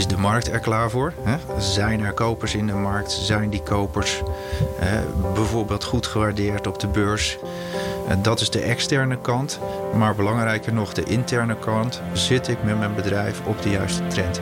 Is de markt er klaar voor? Hè? Zijn er kopers in de markt? Zijn die kopers bijvoorbeeld goed gewaardeerd op de beurs? dat is de externe kant. Maar belangrijker nog, de interne kant. Zit ik met mijn bedrijf op de juiste trend?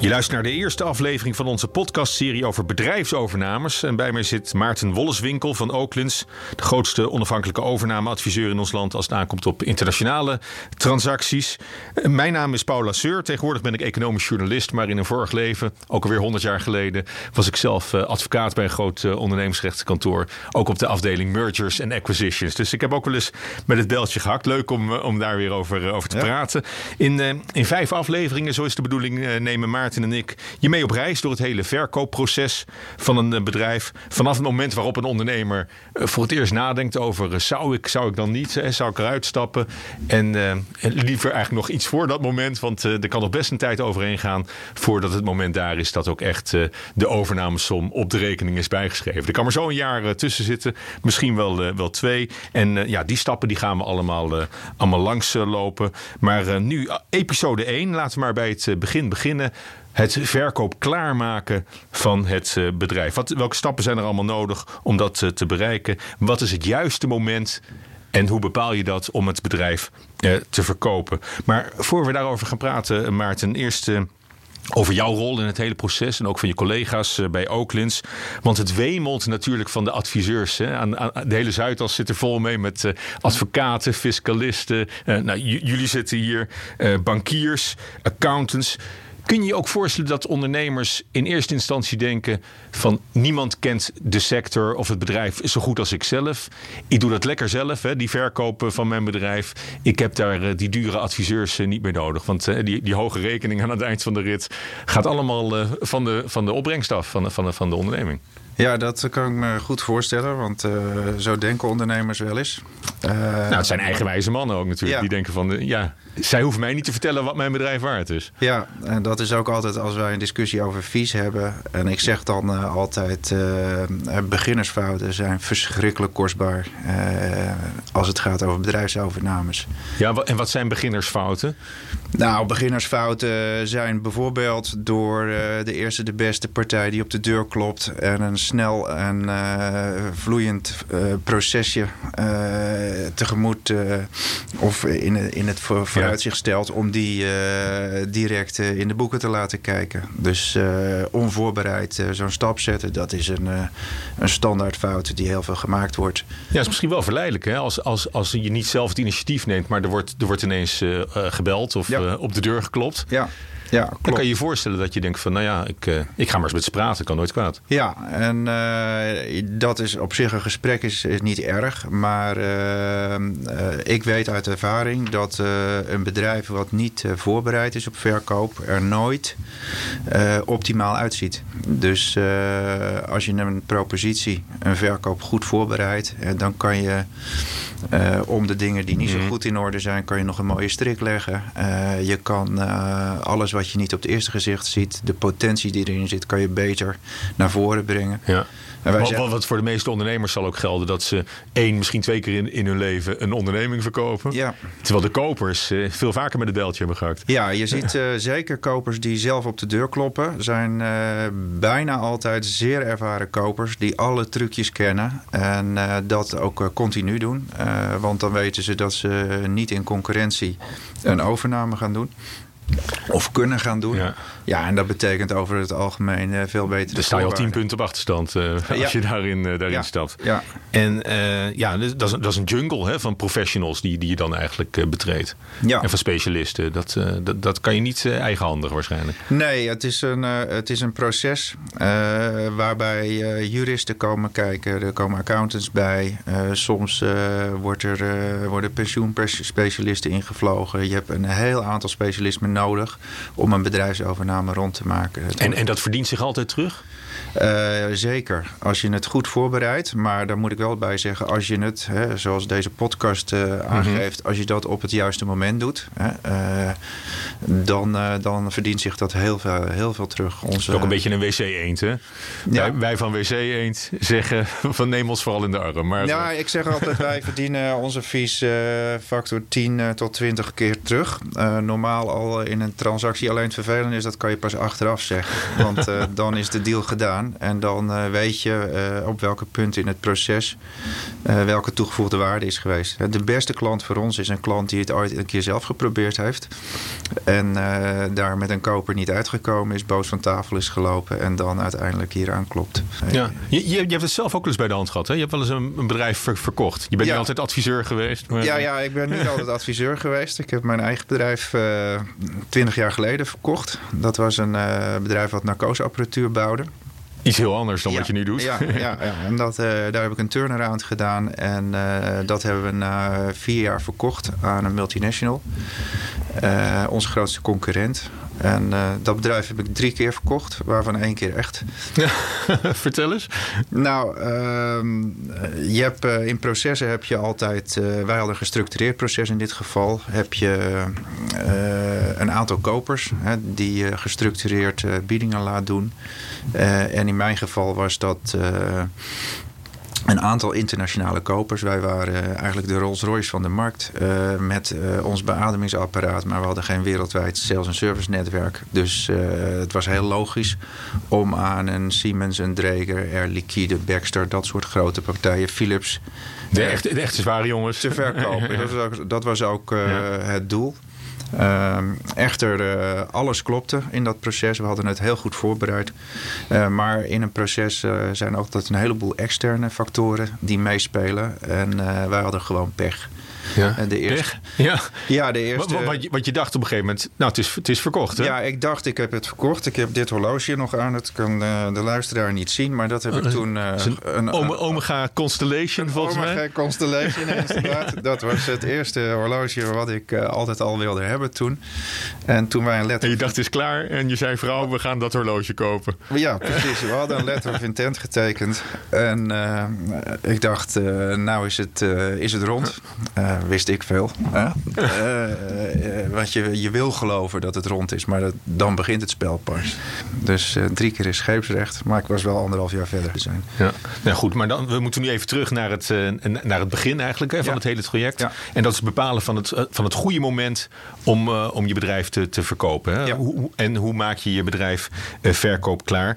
Je luistert naar de eerste aflevering van onze podcastserie over bedrijfsovernames. En bij mij zit Maarten Wolleswinkel van Oaklands, de grootste onafhankelijke overnameadviseur in ons land als het aankomt op internationale transacties. Mijn naam is Paula Seur. Tegenwoordig ben ik economisch journalist, maar in een vorig leven, ook alweer 100 jaar geleden, was ik zelf eh, advocaat bij een groot eh, ondernemingsrechtskantoor. Ook op de afdeling mergers en acquisitions. Dus ik heb ook wel eens met het beltje gehakt. Leuk om, eh, om daar weer over, over te praten. In, in vijf afleveringen, zo is de bedoeling, nemen Maarten en ik je mee op reis door het hele verkoopproces van een eh, bedrijf. Vanaf het moment waarop een ondernemer eh, voor het eerst nadenkt over eh, zou ik, zou ik dan niet, zou ik eruit stappen. En, liever eigenlijk nog iets voor dat moment, want er kan nog best een tijd overheen gaan voordat het moment daar is dat ook echt de overnamesom op de rekening is bijgeschreven. Er kan maar zo een jaar tussen zitten, misschien wel, wel twee. En ja, die stappen die gaan we allemaal, allemaal langs lopen. Maar nu episode 1, laten we maar bij het begin beginnen het verkoop klaarmaken van het eh, bedrijf. Wat, welke stappen zijn er allemaal nodig om dat eh, te bereiken? Wat is het juiste moment en hoe bepaal je dat om het bedrijf eh, te verkopen? Maar voor we daarover gaan praten, Maarten, eerst over jouw rol in het hele proces en ook van je collega's bij Oaklands. Want het wemelt natuurlijk van de adviseurs. Hè. Aan, de hele Zuidas zit er vol mee met advocaten, fiscalisten. nou, jullie zitten hier, bankiers, accountants. Kun je je ook voorstellen dat ondernemers in eerste instantie denken van niemand kent de sector of het bedrijf zo goed als ik zelf. Ik doe dat lekker zelf, hè, die verkopen van mijn bedrijf. Ik heb daar eh, die dure adviseurs eh, niet meer nodig. Want eh, die, die hoge rekening aan het eind van de rit gaat allemaal van, de, van de opbrengst af van, van, van de onderneming. Ja, dat kan ik me goed voorstellen, want uh, zo denken ondernemers wel eens. Uh, nou, het zijn eigenwijze mannen ook natuurlijk. Die denken van, ja, zij hoeven mij niet te vertellen wat mijn bedrijf waard is. Ja, en dat is ook altijd als wij een discussie over fees hebben. En ik zeg dan uh, altijd, beginnersfouten zijn verschrikkelijk kostbaar als het gaat over bedrijfsovernames. Ja, en wat zijn beginnersfouten? Nou, beginnersfouten zijn bijvoorbeeld door de eerste de beste partij die op de deur klopt en een snel en vloeiend procesje tegemoet of in, in het vooruitzicht stelt om die direct in de boeken te laten kijken. Dus onvoorbereid zo'n stap zetten, dat is een, een standaard fout die heel veel gemaakt wordt. Ja, is misschien wel verleidelijk hè? Als, als, als je niet zelf het initiatief neemt, maar er wordt, er wordt ineens gebeld of op de deur geklopt. Ja. Ja, klopt. Dan kan je je voorstellen dat je denkt van, nou ja, ik, uh, ik ga maar eens met ze praten, kan nooit kwaad. Ja, en uh, dat is op zich een gesprek is, is niet erg. Maar uh, ik weet uit ervaring dat een bedrijf wat niet voorbereid is op verkoop er nooit optimaal uitziet. Dus als je een propositie, een verkoop goed voorbereidt, dan kan je om de dingen die niet zo mhm. goed in orde zijn, kan je nog een mooie strik leggen. je kan alles wat je niet op het eerste gezicht ziet, de potentie die erin zit, kan je beter naar voren brengen. Ja. Wat, wat, voor de meeste ondernemers zal ook gelden dat ze één, misschien twee keer in, in hun leven een onderneming verkopen. Ja. Terwijl de kopers eh, veel vaker met het beltje hebben gehakt. Ja, je ziet uh, zeker kopers die zelf op de deur kloppen. Zijn uh, bijna altijd zeer ervaren kopers die alle trucjes kennen. En dat ook continu doen. want dan weten ze dat ze niet in concurrentie een overname gaan doen. Of kunnen gaan doen. Ja. Ja, en dat betekent over het algemeen uh, veel beter. Dan sta je al tien punten op achterstand uh, als je daarin, uh, daarin stapt. Ja. En ja, dat is, dat is een jungle hè, van professionals die, die je dan eigenlijk betreedt. Ja. En van specialisten. Dat, dat, dat kan je niet eigenhandig waarschijnlijk. Nee, het is een, het is een proces waarbij juristen komen kijken. Er komen accountants bij. soms wordt er, worden pensioenspecialisten ingevlogen. Je hebt een heel aantal specialismen nodig om een bedrijfsovername rond te maken. En, en dat verdient zich altijd terug? Uh, zeker, als je het goed voorbereidt. Maar daar moet ik wel bij zeggen, als je het, hè, zoals deze podcast uh, aangeeft, als je dat op het juiste moment doet, hè, uh, dan, dan verdient zich dat heel veel, heel veel terug. Onze, ook een beetje een wc-eend, hè? Ja. Wij, wij, van wc-eend zeggen van neem ons vooral in de arm. Maar ja, ik zeg altijd, wij verdienen onze fees factor 10 tot 20 keer terug. normaal al in een transactie. Alleen het vervelende is, dat kan je pas achteraf zeggen. Want dan is de deal gedaan. En dan uh, weet je uh, op welke punten in het proces uh, welke toegevoegde waarde is geweest. De beste klant voor ons is een klant die het ooit een keer zelf geprobeerd heeft. En daar met een koper niet uitgekomen is, boos van tafel is gelopen en dan uiteindelijk hier aanklopt. Ja. Je, je, hebt het zelf ook wel eens bij de hand gehad. Hè? Je hebt wel eens een, een bedrijf ver, verkocht. Je bent ja. niet altijd adviseur geweest. Maar... Ja, ja, ik ben niet altijd adviseur geweest. Ik heb mijn eigen bedrijf twintig jaar geleden verkocht. Dat was een bedrijf wat narcoseapparatuur bouwde. Iets heel anders dan wat je nu doet. Ja, ja, ja. en dat, uh, daar heb ik een turnaround gedaan. En uh, dat hebben we na vier jaar verkocht aan een multinational. Uh, onze grootste concurrent. En dat bedrijf heb ik drie keer verkocht, waarvan één keer echt. Vertel eens. Nou, ehm, je hebt, in processen heb je altijd... wij hadden een gestructureerd proces in dit geval. Heb je een aantal kopers hè, die je gestructureerd biedingen laat doen. en in mijn geval was dat een aantal internationale kopers. Wij waren eigenlijk de Rolls-Royce van de markt uh, met uh, ons beademingsapparaat, maar we hadden geen wereldwijd sales- en service netwerk. Dus het was heel logisch om aan een Siemens, een Dreger, Air Liquide, Baxter, dat soort grote partijen, Philips. De echte, de echte zware jongens. Te verkopen. dat was ook, dat was ook ja. het doel. Uh, echter, uh, alles klopte in dat proces. We hadden het heel goed voorbereid. Uh, maar in een proces uh, zijn altijd een heleboel externe factoren die meespelen. En wij hadden gewoon pech. Ja. De eerste, ja. ja, de eerste. Wat, wat, je, wat je dacht op een gegeven moment, nou, het is, het is verkocht. Hè? Ja, ik dacht, ik heb het verkocht. Ik heb dit horloge nog aan. Het kan uh, de luisteraar niet zien, maar dat heb ik toen. Uh, een, een, Omega Constellation, volgens Omega mij. Omega Constellation, inderdaad. dat was het eerste horloge wat ik uh, altijd al wilde hebben toen. En toen wij een letter. En je dacht, het is klaar. En je zei, vrouw, we gaan dat horloge kopen. Ja, precies. We hadden een letter of intent getekend. En ik dacht, nou is het, is het rond wist ik veel. Hè? uh, uh, want je, je wil geloven dat het rond is, maar dat, dan begint het spel pas. Dus uh, drie keer is scheepsrecht, maar ik was wel anderhalf jaar verder zijn. Ja, nou goed, maar dan, we moeten nu even terug naar het, naar het begin eigenlijk hè, van ja. het hele traject. Ja. En dat is bepalen van het, van het goede moment om, om je bedrijf te, te verkopen. Hè? Ja. Hoe, en hoe maak je je bedrijf verkoop klaar?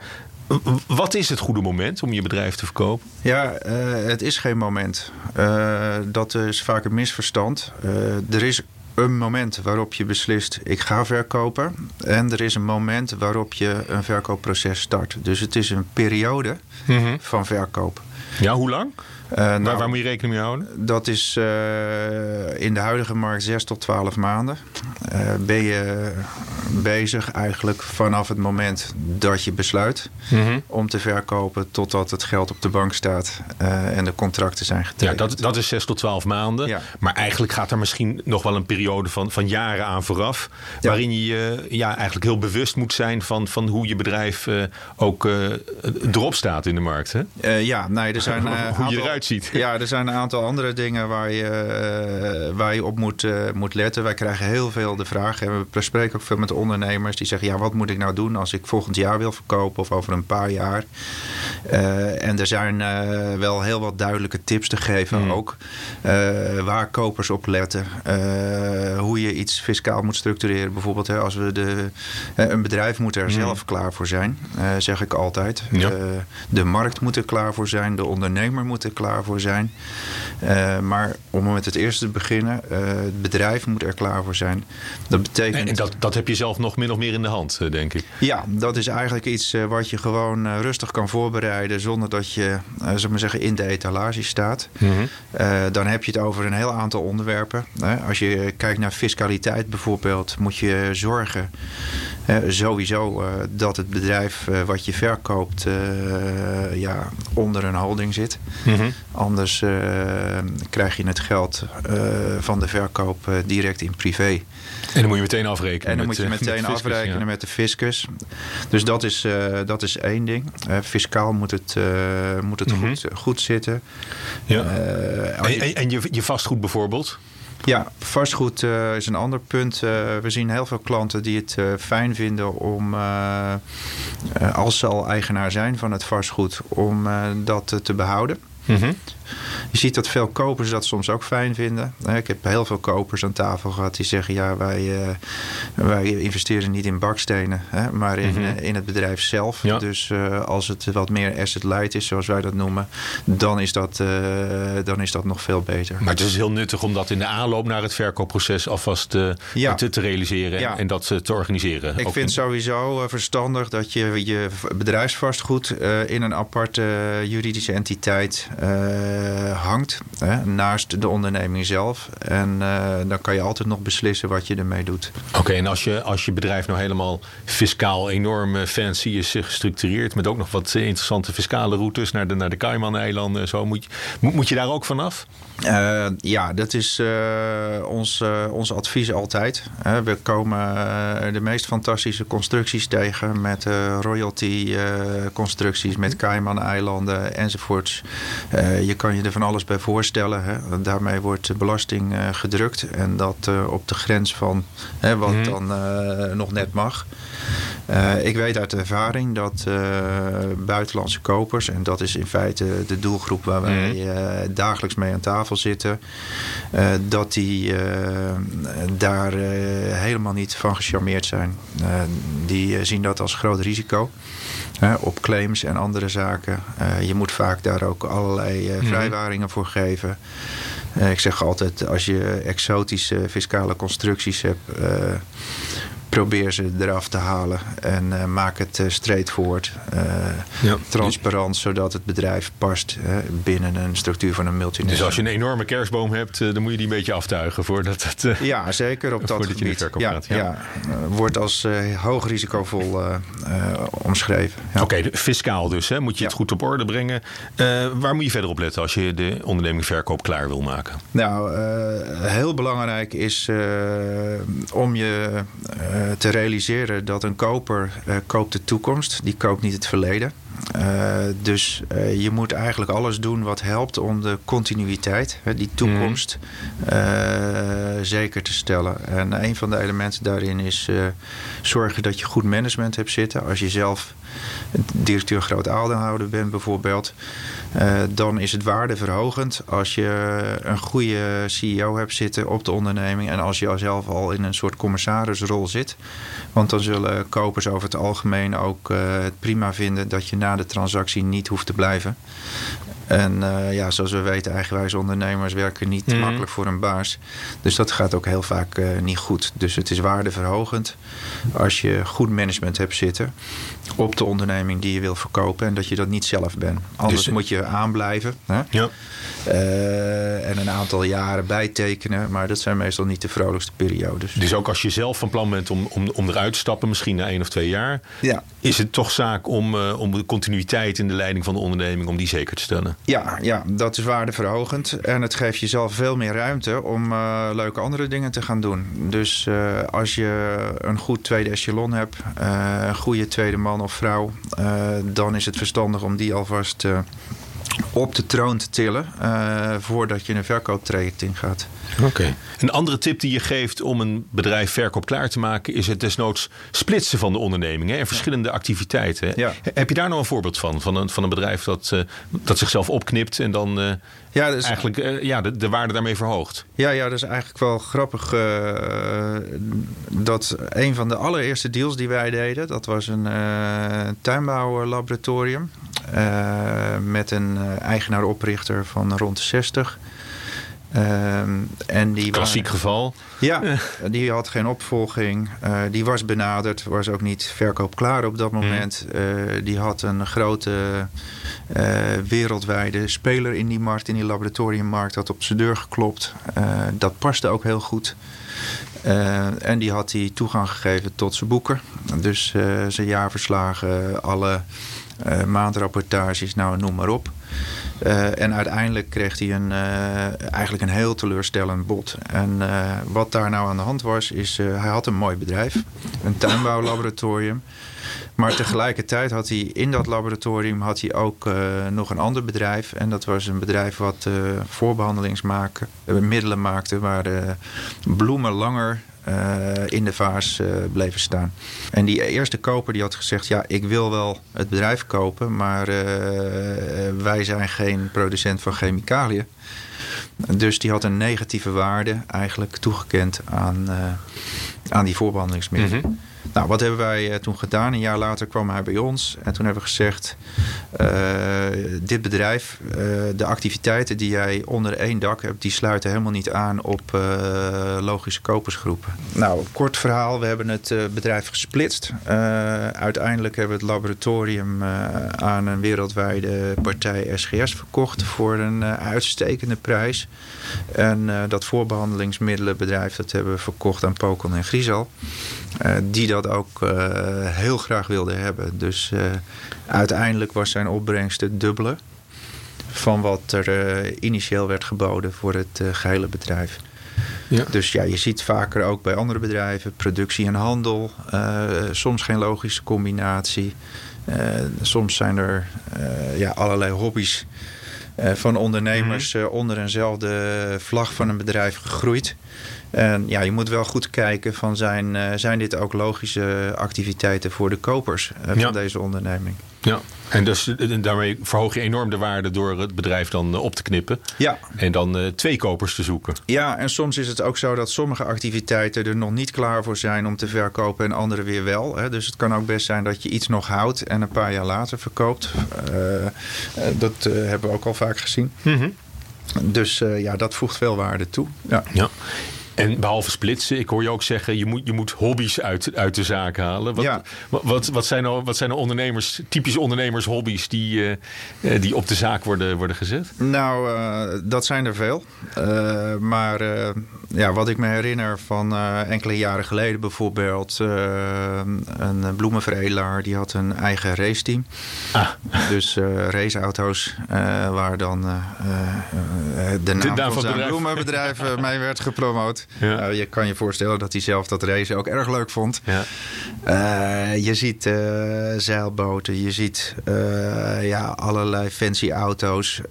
Wat is het goede moment om je bedrijf te verkopen? Ja, uh, het is geen moment. Uh, dat is vaak een misverstand. Uh, er is een moment waarop je beslist: ik ga verkopen. En er is een moment waarop je een verkoopproces start. Dus het is een periode mm -hmm. van verkoop. Ja, hoe lang? Uh, nou, waar, waar, moet je rekening mee houden? Dat is uh, in de huidige markt 6 tot 12 maanden. Uh, ben je bezig eigenlijk vanaf het moment dat je besluit mm -hmm. om te verkopen totdat het geld op de bank staat en de contracten zijn getekend. Ja, dat, dat is 6 tot 12 maanden. Ja. Maar eigenlijk gaat er misschien nog wel een periode van, van jaren aan vooraf. Ja. Waarin je ja, eigenlijk heel bewust moet zijn van, van hoe je bedrijf ook erop staat in de markt. Hè? ja, nee, er zijn. hoe je eruit Ja, er zijn een aantal andere dingen waar je, uh, waar je op moet, uh, moet letten. Wij krijgen heel veel de vraag. En we spreken ook veel met ondernemers die zeggen: ja, wat moet ik nou doen als ik volgend jaar wil verkopen of over een paar jaar? Uh, en er zijn wel heel wat duidelijke tips te geven mm. ook. waar kopers op letten. hoe je iets fiscaal moet structureren. Bijvoorbeeld hè, als we de, een bedrijf moet er mm. zelf klaar voor zijn, zeg ik altijd. Ja. de markt moet er klaar voor zijn. De ondernemer moet er klaar voor zijn. Uh, maar om met het eerste te beginnen, uh, het bedrijf moet er klaar voor zijn. Dat betekent. En dat, dat heb je zelf nog min of meer in de hand, eh, denk ik. Ja, dat is eigenlijk iets wat je gewoon rustig kan voorbereiden zonder dat je, zeg maar zeggen, in de etalage staat. Mm -hmm. dan heb je het over een heel aantal onderwerpen. als je kijkt naar fiscaliteit bijvoorbeeld, moet je zorgen sowieso dat het bedrijf wat je verkoopt ja, onder een holding zit. Mhm. Anders krijg je het geld van de verkoop direct in privé. En dan moet je meteen afrekenen. En dan moet je meteen afrekenen met de fiscus. Dus dat is, dat is één ding. fiscaal moet het, moet het mhm. goed, goed zitten. Ja. en, en je, je vastgoed bijvoorbeeld? Ja, vastgoed uh, is een ander punt. Uh, we zien heel veel klanten die het uh, fijn vinden om, als ze al eigenaar zijn van het vastgoed, om dat te behouden. Mm je ziet dat veel kopers dat soms ook fijn vinden. Ik heb heel veel kopers aan tafel gehad die zeggen: ja, wij, eh, wij investeren niet in bakstenen, maar in, mhm. eh, in het bedrijf zelf. Dus eh, als het wat meer asset light is, zoals wij dat noemen, dan is dat, dan is dat nog veel beter. Maar het is heel nuttig om dat in de aanloop naar het verkoopproces alvast te, te, realiseren en dat te organiseren. Ik vind sowieso verstandig dat je je bedrijfsvastgoed in een aparte juridische entiteit hangt hè, naast de onderneming zelf. En uh, dan kan je altijd nog beslissen wat je ermee doet. Oké, en als je, als je bedrijf nou helemaal fiscaal enorm eh, fancy is gestructureerd... met ook nog wat interessante fiscale routes naar de, naar de Cayman-eilanden... Zo, moet, moet, moet je daar ook vanaf? Uh, ja, dat is uh, ons, uh, ons advies altijd. we komen de meest fantastische constructies tegen met royalty constructies, met Cayman-eilanden enzovoorts. Je kan je er van alles bij voorstellen. Hè. Daarmee wordt belasting gedrukt en dat op de grens van hè, wat mm dan nog net mag. ik weet uit ervaring dat buitenlandse kopers, en dat is in feite de doelgroep waar wij mm dagelijks mee aan tafel zitten, dat die daar helemaal niet van gecharmeerd zijn. die zien dat als groot risico op claims en andere zaken. je moet vaak daar ook allerlei mhm. vrijwaringen voor geven. ik zeg altijd, als je exotische fiscale constructies hebt probeer ze eraf te halen en uh, maak het uh, straightforward, uh, ja. transparant, zodat het bedrijf past binnen een structuur van een multinational. Dus als je een enorme kerstboom hebt, dan moet je die een beetje aftuigen voordat het. ja, zeker op dat gebied. Je ja, ja. ja. wordt als hoog risicovol omschreven. Ja. Oké, okay, fiscaal dus, hè? moet je het goed op orde brengen. waar moet je verder op letten als je de onderneming verkoop klaar wil maken? Nou, heel belangrijk is om je eh, te realiseren dat een koper uh, koopt de toekomst, die koopt niet het verleden. Uh, dus uh, je moet eigenlijk alles doen wat helpt om de continuïteit, hè, die toekomst, mm. uh, zeker te stellen. En een van de elementen daarin is zorgen dat je goed management hebt zitten. Als je zelf directeur groot aandeelhouder bent bijvoorbeeld, dan is het waardeverhogend als je een goede CEO hebt zitten op de onderneming en als je zelf al in een soort commissarisrol zit. Want dan zullen kopers over het algemeen ook het prima vinden dat je na de transactie niet hoeft te blijven. En uh, ja, zoals we weten, eigenwijze ondernemers werken niet mm. makkelijk voor een baas. Dus dat gaat ook heel vaak uh, niet goed. Dus het is waardeverhogend als je goed management hebt zitten op de onderneming die je wil verkopen. En dat je dat niet zelf bent. Anders dus, moet je aanblijven. Hè? Ja. Uh, en een aantal jaren bijtekenen. Maar dat zijn meestal niet de vrolijkste periodes. Dus ook als je zelf van plan bent om, om, om eruit te stappen, misschien na één of twee jaar. Ja. Is het toch zaak om, om de continuïteit in de leiding van de onderneming, om die zeker te stellen? Ja, ja dat is waardeverhogend. En het geeft jezelf veel meer ruimte om uh, leuke andere dingen te gaan doen. Dus als je een goed tweede echelon hebt, een goede tweede man of vrouw, dan is het verstandig om die alvast op de troon te tillen uh, voordat je een verkooptraject ingaat. Oké. Een andere tip die je geeft om een bedrijf verkoop klaar te maken is het desnoods splitsen van de onderneming hè, en verschillende activiteiten. Ja. Heb je daar nou een voorbeeld van? Van een, van een bedrijf dat, uh, dat zichzelf opknipt en dan uh, ja, dus, eigenlijk ja, de, de, waarde daarmee verhoogt? Ja, ja, dat is eigenlijk wel grappig dat een van de allereerste deals die wij deden, dat was een tuinbouwlaboratorium. Met een eigenaar-oprichter van rond de 60. Uh, en die Klassiek geval. Ja, die had geen opvolging. Uh, die was benaderd, was ook niet verkoopklaar op dat moment. Mm. die had een grote wereldwijde speler in die markt, in die laboratoriummarkt, had op zijn deur geklopt. dat paste ook heel goed. en die had hij toegang gegeven tot zijn boeken. Dus zijn jaarverslagen, alle maandrapportages, nou noem maar op. en uiteindelijk kreeg hij een, eigenlijk een heel teleurstellend bod. En wat daar nou aan de hand was, is hij had een mooi bedrijf. Een tuinbouwlaboratorium. Maar tegelijkertijd had hij in dat laboratorium had hij ook nog een ander bedrijf. En dat was een bedrijf wat voorbehandelingsmiddelen maakte... waar bloemen langer in de vaas bleven staan. En die eerste koper die had gezegd... ja, ik wil wel het bedrijf kopen... maar wij zijn geen producent van chemicaliën. Dus die had een negatieve waarde eigenlijk toegekend aan, aan die voorbehandelingsmiddelen. Mhm. Nou, wat hebben wij eh, toen gedaan? Een jaar later kwam hij bij ons en toen hebben we gezegd: uh, dit bedrijf, uh, de activiteiten die jij onder één dak hebt, die sluiten helemaal niet aan op logische kopersgroepen. Nou, kort verhaal: we hebben het bedrijf gesplitst. uiteindelijk hebben we het laboratorium aan een wereldwijde partij SGS verkocht voor een uitstekende prijs. En dat voorbehandelingsmiddelenbedrijf dat hebben we verkocht aan Pokon en Griesal. Die dat ook uh, heel graag wilde hebben. Dus uh, uiteindelijk was zijn opbrengst het dubbele van wat er initieel werd geboden voor het gehele bedrijf. Ja. Dus ja, je ziet vaker ook bij andere bedrijven productie en handel. soms geen logische combinatie. soms zijn er ja, allerlei hobby's van ondernemers mhm. onder eenzelfde vlag van een bedrijf gegroeid. En ja, je moet wel goed kijken van zijn, uh, zijn dit ook logische activiteiten voor de kopers uh, van deze onderneming. Ja, en dus eh, daarmee verhoog je enorm de waarde door het bedrijf dan op te knippen. Ja. En dan uh, twee kopers te zoeken. Ja, en soms is het ook zo dat sommige activiteiten er nog niet klaar voor zijn om te verkopen en andere weer wel. Hè. Dus het kan ook best zijn dat je iets nog houdt en een paar jaar later verkoopt. Dat hebben we ook al vaak gezien. Mm -hmm. Dus ja, dat voegt veel waarde toe. Ja. ja. En behalve splitsen, ik hoor je ook zeggen, je moet, je moet hobby's uit, uit de zaak halen. Wat, ja. wat, wat, zijn nou, wat zijn nou ondernemers, typische ondernemershobby's die, uh, die op de zaak worden, worden gezet? Nou, uh, dat zijn er veel. Uh, maar ja, wat ik me herinner van enkele jaren geleden bijvoorbeeld, een bloemenveredelaar die had een eigen raceteam. Ah. Dus raceauto's waar dan de naam, de naam van, van zijn bloemenbedrijf mee werd gepromoot. Ja. Nou, je kan je voorstellen dat hij zelf dat race ook erg leuk vond. Ja. Uh, je ziet uh, zeilboten, je ziet ja, allerlei fancy auto's.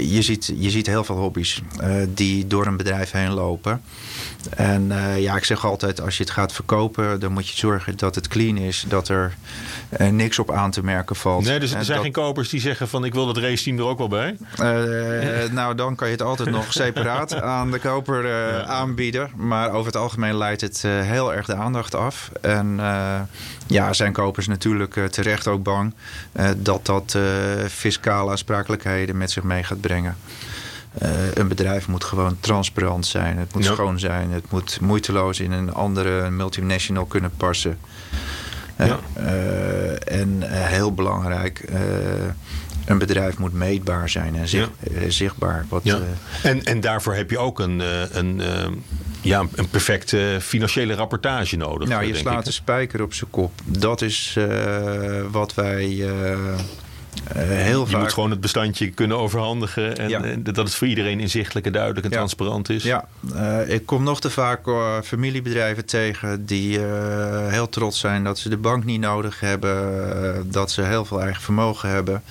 Je, ziet, je ziet heel veel hobby's die door een bedrijf heen lopen. En uh, ja, ik zeg altijd, als je het gaat verkopen, dan moet je zorgen dat het clean is, dat er niks op aan te merken valt. Nee, dus er zijn geen kopers die zeggen van ik wil dat raceteam er ook wel bij? Nou, dan kan je het altijd nog separaat aan de koper ja. aanbieden. Maar over het algemeen leidt het heel erg de aandacht af. En ja, zijn kopers natuurlijk terecht ook bang dat dat fiscale aansprakelijkheden met zich mee gaat brengen. Uh, een bedrijf moet gewoon transparant zijn. Het moet schoon zijn. Het moet moeiteloos in een andere multinational kunnen passen. Uh, ja. uh, en heel belangrijk, een bedrijf moet meetbaar zijn en zicht, ja. zichtbaar. Wat, ja. en, en daarvoor heb je ook een, een, ja, een perfecte financiële rapportage nodig. Nou, je slaat de spijker op zijn kop. Dat is wat wij heel je moet gewoon het bestandje kunnen overhandigen. En, dat het voor iedereen inzichtelijk en duidelijk en transparant is. Ja, uh, ik kom nog te vaak uh, familiebedrijven tegen die heel trots zijn dat ze de bank niet nodig hebben. dat ze heel veel eigen vermogen hebben.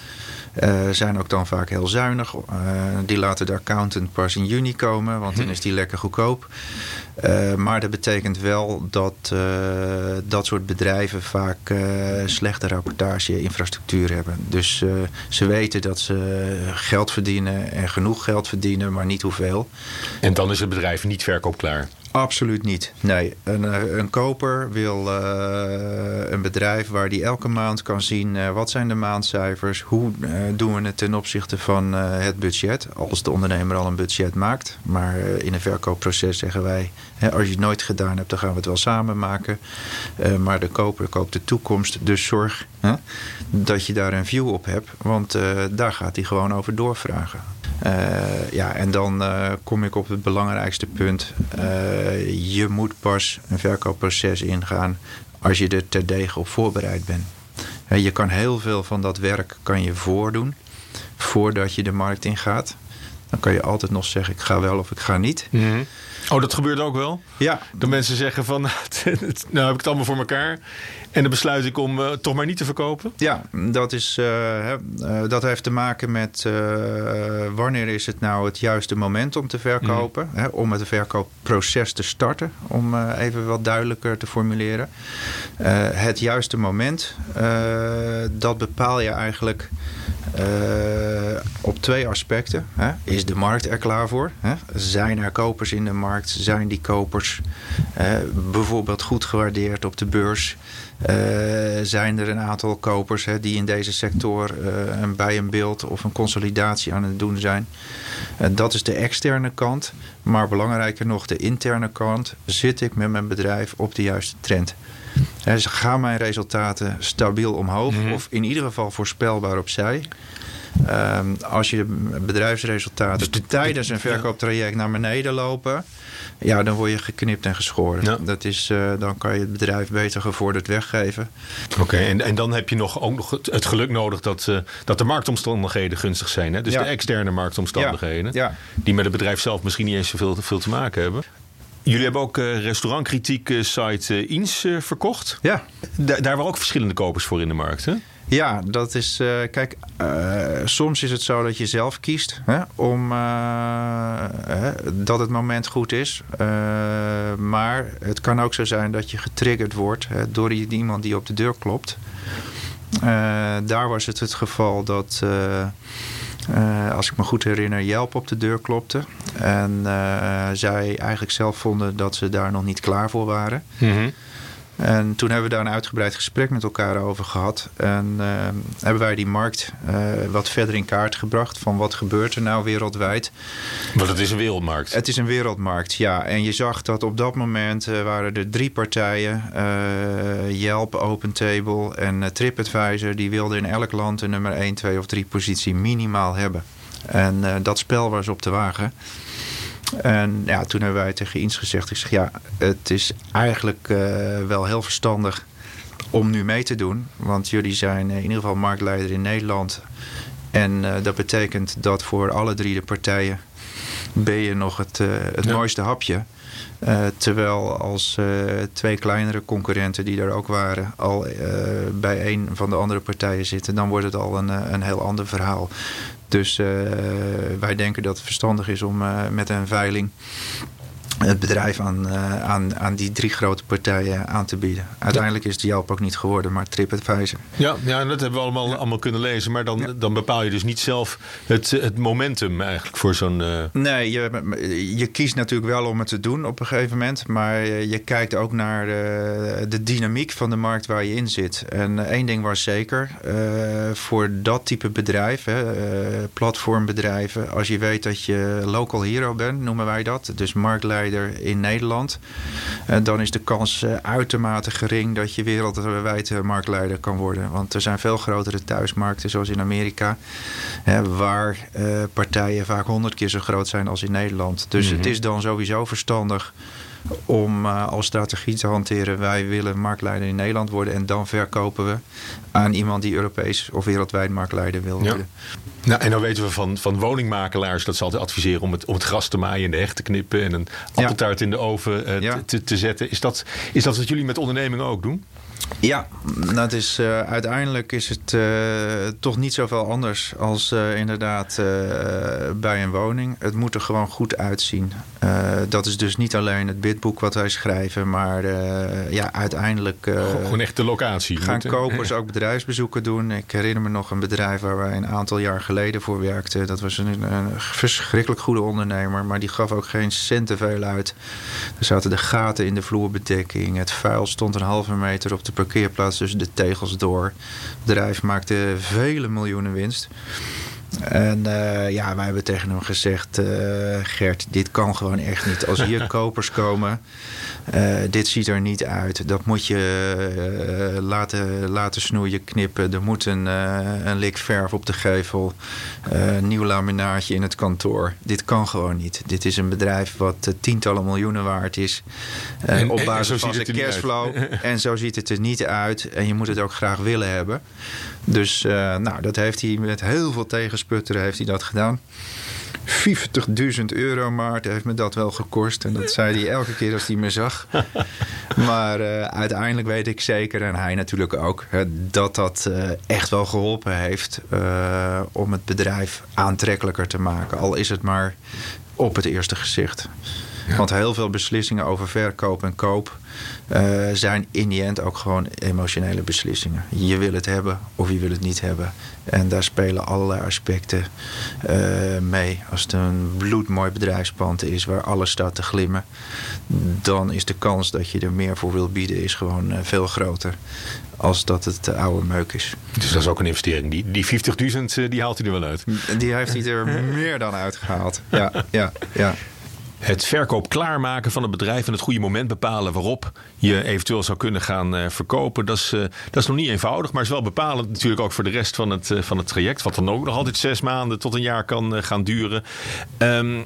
Uh, zijn ook dan vaak heel zuinig. Uh, die laten de accountant pas in juni komen, want dan mhm. is die lekker goedkoop. Uh, maar dat betekent wel dat dat soort bedrijven vaak slechte rapportage-infrastructuur hebben. Dus ze weten dat ze geld verdienen en genoeg geld verdienen, maar niet hoeveel. En dan is het bedrijf niet verkoopklaar. Absoluut niet. Nee, een, eh, een koper wil uh, een bedrijf waar die elke maand kan zien uh, wat zijn de maandcijfers, hoe doen we het ten opzichte van het budget, als de ondernemer al een budget maakt. Maar in een verkoopproces zeggen wij, hè, als je het nooit gedaan hebt, dan gaan we het wel samen maken. maar de koper koopt de toekomst, dus zorg dat je daar een view op hebt, want daar gaat hij gewoon over doorvragen. Ja, en dan kom ik op het belangrijkste punt. je moet pas een verkoopproces ingaan als je er terdege op voorbereid bent. Je kan heel veel van dat werk kan je voordoen voordat je de markt ingaat. Dan kan je altijd nog zeggen: ik ga wel of ik ga niet. Mhm. Oh, dat gebeurt ook wel? Ja. Dat mensen zeggen van, nou heb ik het allemaal voor elkaar. En dan besluit ik om uh, toch maar niet te verkopen? Ja, dat, is, uh, dat heeft te maken met wanneer is het nou het juiste moment om te verkopen. Mm. Hè, om het verkoopproces te starten, om even wat duidelijker te formuleren. het juiste moment, dat bepaal je eigenlijk op twee aspecten. Hè. Is de markt er klaar voor? Hè? Zijn er kopers in de markt? Zijn die kopers bijvoorbeeld goed gewaardeerd op de beurs? Uh, zijn er een aantal kopers hè, die in deze sector een bij een beeld of een consolidatie aan het doen zijn? dat is de externe kant. Maar belangrijker nog, de interne kant. Zit ik met mijn bedrijf op de juiste trend? He, gaan mijn resultaten stabiel omhoog mhm. of in ieder geval voorspelbaar opzij? Um, als je bedrijfsresultaten dus tijdens een verkooptraject naar beneden lopen, ja, dan word je geknipt en geschoren. Dat is, uh, dan kan je het bedrijf beter gevorderd weggeven. Oké, en, en dan heb je nog, ook nog het geluk nodig dat, uh, dat de marktomstandigheden gunstig zijn. Hè? Dus de externe marktomstandigheden, ja. die met het bedrijf zelf misschien niet eens zoveel veel te maken hebben. Jullie hebben ook uh, restaurantkritiek site uh, Eens verkocht. Ja. daar waren ook verschillende kopers voor in de markt, hè? Ja, dat is. Uh, kijk, uh, soms is het zo dat je zelf kiest hè, om uh, dat het moment goed is. maar het kan ook zo zijn dat je getriggerd wordt hè, door iemand die op de deur klopt. daar was het het geval dat. Als ik me goed herinner, Jelp op de deur klopte. En zij eigenlijk zelf vonden dat ze daar nog niet klaar voor waren. Mm en toen hebben we daar een uitgebreid gesprek met elkaar over gehad. En uh, hebben wij die markt uh, wat verder in kaart gebracht. Van wat gebeurt er nou wereldwijd. Want het is een wereldmarkt. Het is een wereldmarkt, ja. En je zag dat op dat moment uh, waren er drie partijen. Yelp, OpenTable en TripAdvisor. Die wilden in elk land een nummer 1, 2 of 3 positie minimaal hebben. En dat spel was op te wagen. En ja, toen hebben wij tegen Eens gezegd: ik zeg, ja, het is eigenlijk uh, wel heel verstandig om nu mee te doen. Want jullie zijn in ieder geval marktleider in Nederland. En uh, dat betekent dat voor alle drie de partijen ben je nog het, uh, het ja. mooiste hapje. Uh, terwijl als twee kleinere concurrenten die er ook waren al bij een van de andere partijen zitten, dan wordt het al een, een heel ander verhaal. Dus uh, wij denken dat het verstandig is om uh, met een veiling het bedrijf aan, uh, aan, aan die drie grote partijen aan te bieden. Uiteindelijk is het Yelp ook niet geworden, maar TripAdvisor. Ja, ja dat hebben we allemaal, ja. allemaal kunnen lezen. Maar dan, ja. dan bepaal je dus niet zelf het, het momentum eigenlijk voor zo'n... Uh... Nee, je, je kiest natuurlijk wel om het te doen op een gegeven moment. Maar je kijkt ook naar de, de dynamiek van de markt waar je in zit. En één ding was zeker, uh, voor dat type bedrijf, hè, platformbedrijven... als je weet dat je local hero bent, noemen wij dat. Dus marktleider in Nederland. En dan is de kans uh, uitermate gering dat je wereldwijd marktleider kan worden. Want er zijn veel grotere thuismarkten, zoals in Amerika, waar partijen vaak honderd keer zo groot zijn als in Nederland. Dus mm-hmm. het is dan sowieso verstandig om uh, als strategie te hanteren. Wij willen marktleider in Nederland worden en dan verkopen we aan iemand die Europees of wereldwijd marktleider wil worden. Ja. Nou, en dan weten we van, van woningmakelaars dat ze altijd adviseren om het, om het gras te maaien en de hecht te knippen en een appeltaart ja. in de oven uh, ja. te, te zetten. Is dat, is dat wat jullie met ondernemingen ook doen? Ja, dat is, uh, uiteindelijk is het uh, toch niet zoveel anders als uh, inderdaad bij een woning. Het moet er gewoon goed uitzien. dat is dus niet alleen het bidboek wat wij schrijven, maar ja, uiteindelijk. gewoon echt de locatie. Gaan moet, kopers ook bedrijfsbezoeken doen. Ik herinner me nog een bedrijf waar wij een aantal jaar geleden voor werkten. Dat was een, een verschrikkelijk goede ondernemer, maar die gaf ook geen cent te veel uit. Er zaten de gaten in de vloerbedekking. Het vuil stond een halve meter op de parkeerplaats tussen de tegels door. Het bedrijf maakte vele miljoenen winst. En uh, ja, wij hebben tegen hem gezegd: uh, Gert, dit kan gewoon echt niet. Als hier kopers komen, uh, dit ziet er niet uit. Dat moet je laten, laten snoeien, knippen. Er moet een, een lik verf op de gevel. nieuw laminaatje in het kantoor. Dit kan gewoon niet. Dit is een bedrijf wat tientallen miljoenen waard is. En, op basis van de cashflow. en zo ziet het er niet uit. En je moet het ook graag willen hebben. Dus nou, dat heeft hij met heel veel tegenspraak Putter heeft hij dat gedaan. 50.000 euro, Maarten, heeft me dat wel gekost. En dat zei hij elke keer als hij me Maar uh, uiteindelijk weet ik zeker, en hij natuurlijk ook, dat dat uh, echt wel geholpen heeft uh, om het bedrijf aantrekkelijker te maken. Al is het maar op het eerste gezicht. Ja. Want heel veel beslissingen over verkoop en koop uh, zijn in die end ook gewoon emotionele beslissingen. Je wil het hebben of je wil het niet hebben. En daar spelen allerlei aspecten uh, mee. Als het een bloedmooi bedrijfspand is waar alles staat te glimmen, dan is de kans dat je er meer voor wil bieden is gewoon uh, veel groter als dat het oude meuk is. Dus dat is ook een investering. Die, die 50.000 die haalt hij er wel uit. Die heeft hij er meer dan uitgehaald. Ja, ja, ja. Het verkoop klaarmaken van het bedrijf en het goede moment bepalen waarop je eventueel zou kunnen gaan uh, verkopen. Dat is, uh, dat is nog niet eenvoudig, maar is wel bepalend natuurlijk ook voor de rest van het, uh, van het traject. Wat dan ook nog altijd zes maanden tot een jaar kan gaan duren. Um,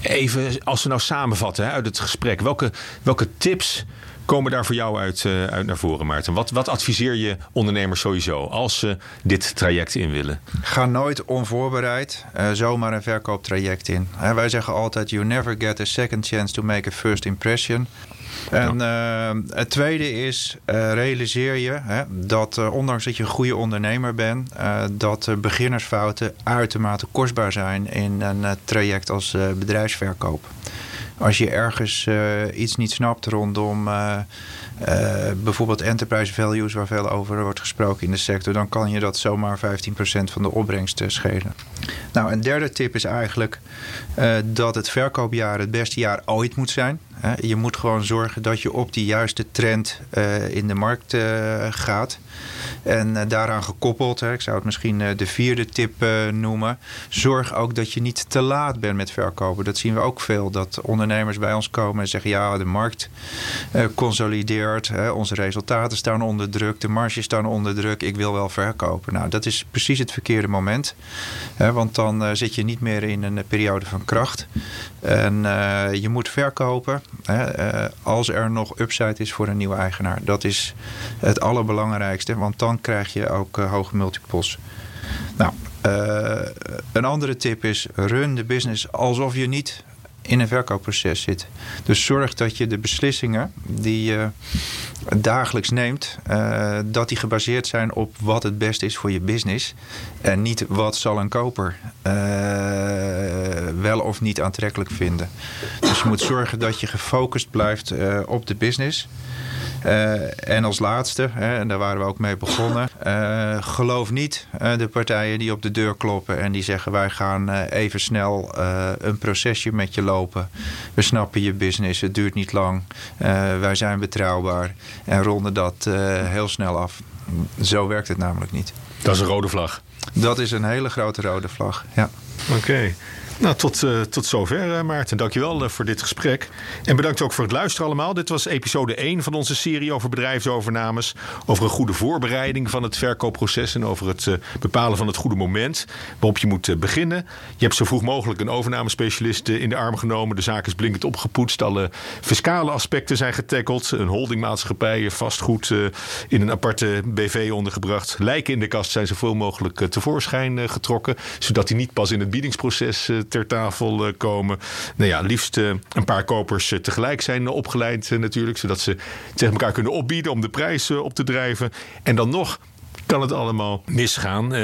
even als we nou samenvatten uit het gesprek. Welke, welke tips komen daar voor jou uit, uh, uit naar voren, Maarten? Wat, wat adviseer je ondernemers sowieso als ze dit traject in willen? Ga nooit onvoorbereid uh, zomaar een verkooptraject in. Wij zeggen altijd: you never get a second chance to make a first impression. En uh, het tweede is, uh, realiseer je hè, dat uh, ondanks dat je een goede ondernemer bent, dat beginnersfouten uitermate kostbaar zijn in een traject als bedrijfsverkoop als je ergens uh, iets niet snapt rondom uh, uh, bijvoorbeeld enterprise values, waar veel over wordt gesproken in de sector, dan kan je dat zomaar 15% van de opbrengst schelen. Nou, een derde tip is eigenlijk dat het verkoopjaar het beste jaar ooit moet zijn. Je moet gewoon zorgen dat je op die juiste trend in de markt gaat. En uh, daaraan gekoppeld, ik zou het misschien de vierde tip noemen. Zorg ook dat je niet te laat bent met verkopen. Dat zien we ook veel. Dat ondernemers bij ons komen en zeggen: ja, de markt consolideert. Onze resultaten staan onder druk. De marges staan onder druk. Ik wil wel verkopen. Nou, dat is precies het verkeerde moment. Want dan zit je niet meer in een periode van kracht. En je moet verkopen hè, als er nog upside is voor een nieuwe eigenaar. Dat is het allerbelangrijkste. Want dan krijg je ook uh, hoge multiples. Nou, uh, een andere tip is: run de business alsof je niet in een verkoopproces zit. Dus zorg dat je de beslissingen die je dagelijks neemt, uh, dat die gebaseerd zijn op wat het beste is voor je business. En niet wat zal een koper uh, wel of niet aantrekkelijk vinden. Dus je moet zorgen dat je gefocust blijft uh, op de business. Uh, en als laatste, hè, en daar waren we ook mee begonnen, uh, geloof niet uh, de partijen die op de deur kloppen en die zeggen wij gaan even snel een procesje met je lopen. We snappen je business, het duurt niet lang, wij zijn betrouwbaar en ronden dat heel snel af. Zo werkt het namelijk niet. Dat is een rode vlag. Dat is een hele grote rode vlag, ja. Oké. Nou, tot, uh, tot zover, uh, Maarten. Dankjewel uh, voor dit gesprek. En bedankt ook voor het luisteren allemaal. Dit was episode 1 van onze serie over bedrijfsovernames. Over een goede voorbereiding van het verkoopproces. En over het bepalen van het goede moment waarop je moet beginnen. Je hebt zo vroeg mogelijk een overnamespecialist in de arm genomen. De zaak is blinkend opgepoetst. Alle fiscale aspecten zijn getackeld. Een holdingmaatschappij, vastgoed in een aparte BV ondergebracht. Lijken in de kast zijn zoveel mogelijk tevoorschijn getrokken. Zodat die niet pas in het biedingsproces ter tafel eh, komen. Nou ja, liefst eh, een paar kopers eh, tegelijk zijn opgeleid natuurlijk. Zodat ze tegen elkaar kunnen opbieden om de prijs op te drijven. En dan nog kan het allemaal misgaan.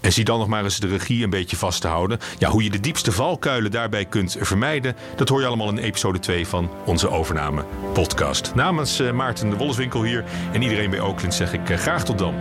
En zie dan nog maar eens de regie een beetje vast te houden. Ja, hoe je de diepste valkuilen daarbij kunt vermijden, dat hoor je allemaal in episode 2 van onze overname podcast. Namens Maarten de Wolleswinkel hier en iedereen bij Oakland zeg ik graag tot dan.